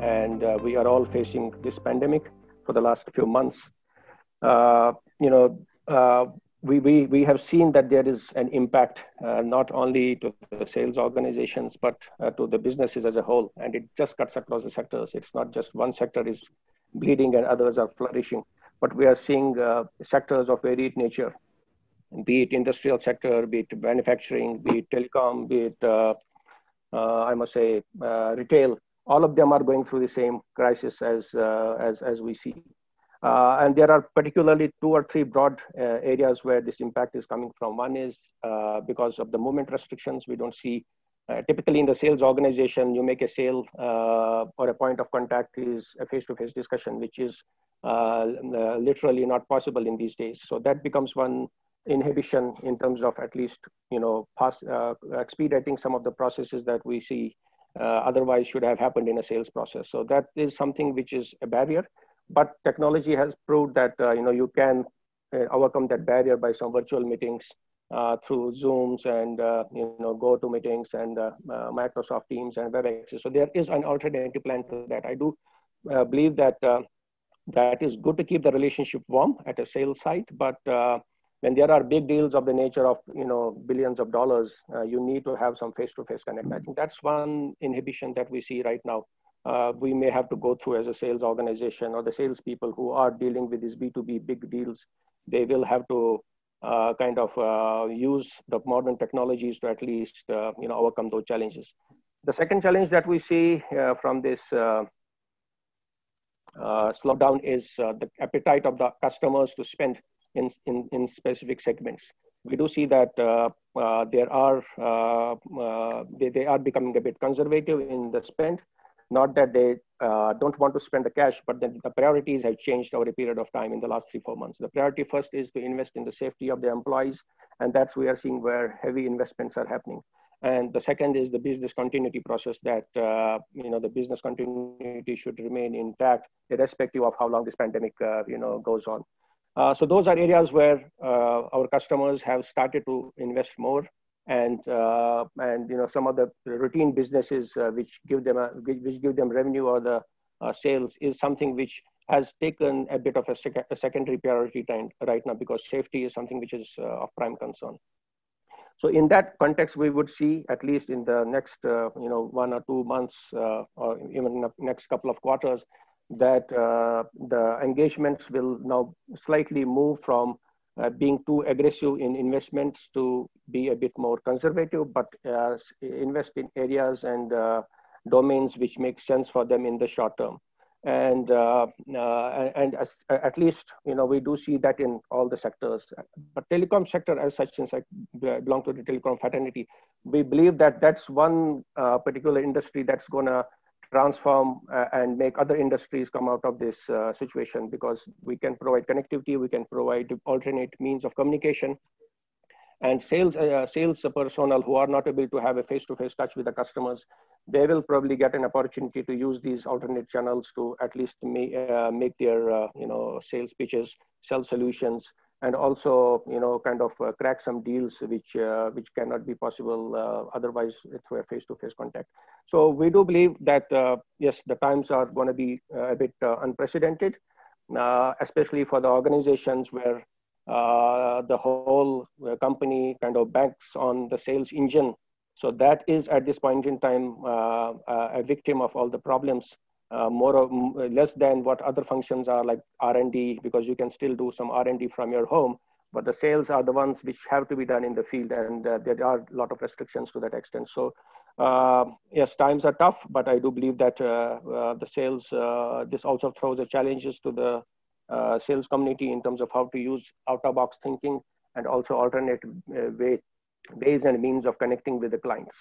and uh, we are all facing this pandemic for the last few months. Uh, you know, uh, we, we, we have seen that there is an impact uh, not only to the sales organizations but uh, to the businesses as a whole. And it just cuts across the sectors. It's not just one sector is bleeding and others are flourishing but we are seeing sectors of varied nature be it industrial sector be it manufacturing be it telecom be it uh, uh, i must say uh, retail all of them are going through the same crisis as as as we see uh, and there are particularly two or three broad uh, areas where this impact is coming from. One is uh, because of the movement restrictions. We don't see, uh, typically in the sales organization, you make a sale uh, or a point of contact is a face-to-face discussion, which is uh, literally not possible in these days. So that becomes one inhibition in terms of at least, you know, expediting some of the processes that we see otherwise should have happened in a sales process. So that is something which is a barrier but technology has proved that uh, you know you can uh, overcome that barrier by some virtual meetings uh, through Zooms and uh, you know GoToMeetings and uh, uh, Microsoft Teams and WebEx. So there is an alternative plan to that. I do believe that that is good to keep the relationship warm at a sales site, but when there are big deals of the nature of you know billions of dollars, you need to have some face-to-face connect. I think that's one inhibition that we see right now uh, we may have to go through as a sales organization or the salespeople who are dealing with these B2B big deals. They will have to uh, kind of uh, use the modern technologies to at least uh, you know overcome those challenges. The second challenge that we see uh, from this uh, slowdown is the appetite of the customers to spend in, in, in specific segments. We do see that there are they, they are becoming a bit conservative in the spend not that they uh, don't want to spend the cash, but then the priorities have changed over a period of time in the last three, four months. The priority first is to invest in the safety of the employees, and that's we are seeing where heavy investments are happening. And the second is the business continuity process that, uh, you know, the business continuity should remain intact irrespective of how long this pandemic, uh, you know, goes on. Uh, so those are areas where uh, our customers have started to invest more and uh, and you know some of the routine businesses uh, which give them a, which give them revenue or the uh, sales is something which has taken a bit of a, sec a, secondary priority time right now because safety is something which is of prime concern. So in that context, we would see at least in the next you know one or two months or even next couple of quarters that the engagements will now slightly move from uh, being too aggressive in investments to be a bit more conservative, but uh, invest in areas and uh, domains which make sense for them in the short term. And uh, uh, and as, at least you know we do see that in all the sectors. But telecom sector as such, since I belong to the telecom fraternity, we believe that that's one uh, particular industry that's gonna transform uh, and make other industries come out of this uh, situation because we can provide connectivity, we can provide alternate means of communication. And sales, uh, sales personnel who are not able to have a face-to-face -face touch with the customers, they will probably get an opportunity to use these alternate channels to at least make, uh, make their uh, you know, sales pitches, sell solutions, and also you know kind of uh, crack some deals which uh, which cannot be possible uh, otherwise through a face-to-face contact. So we do believe that uh, yes the times are going to be uh, a bit uh, unprecedented especially for the organizations where the whole company kind of banks on the sales engine. So that is at this point in time a victim of all the problems uh, more or less than what other functions are like R&D because you can still do some R&D from your home but the sales are the ones which have to be done in the field and uh, there are a lot of restrictions to that extent so uh, yes times are tough but I do believe that uh, uh, the sales uh, this also throws the challenges to the sales community in terms of how to use out-of-box thinking and also alternate way, ways and means of connecting with the clients.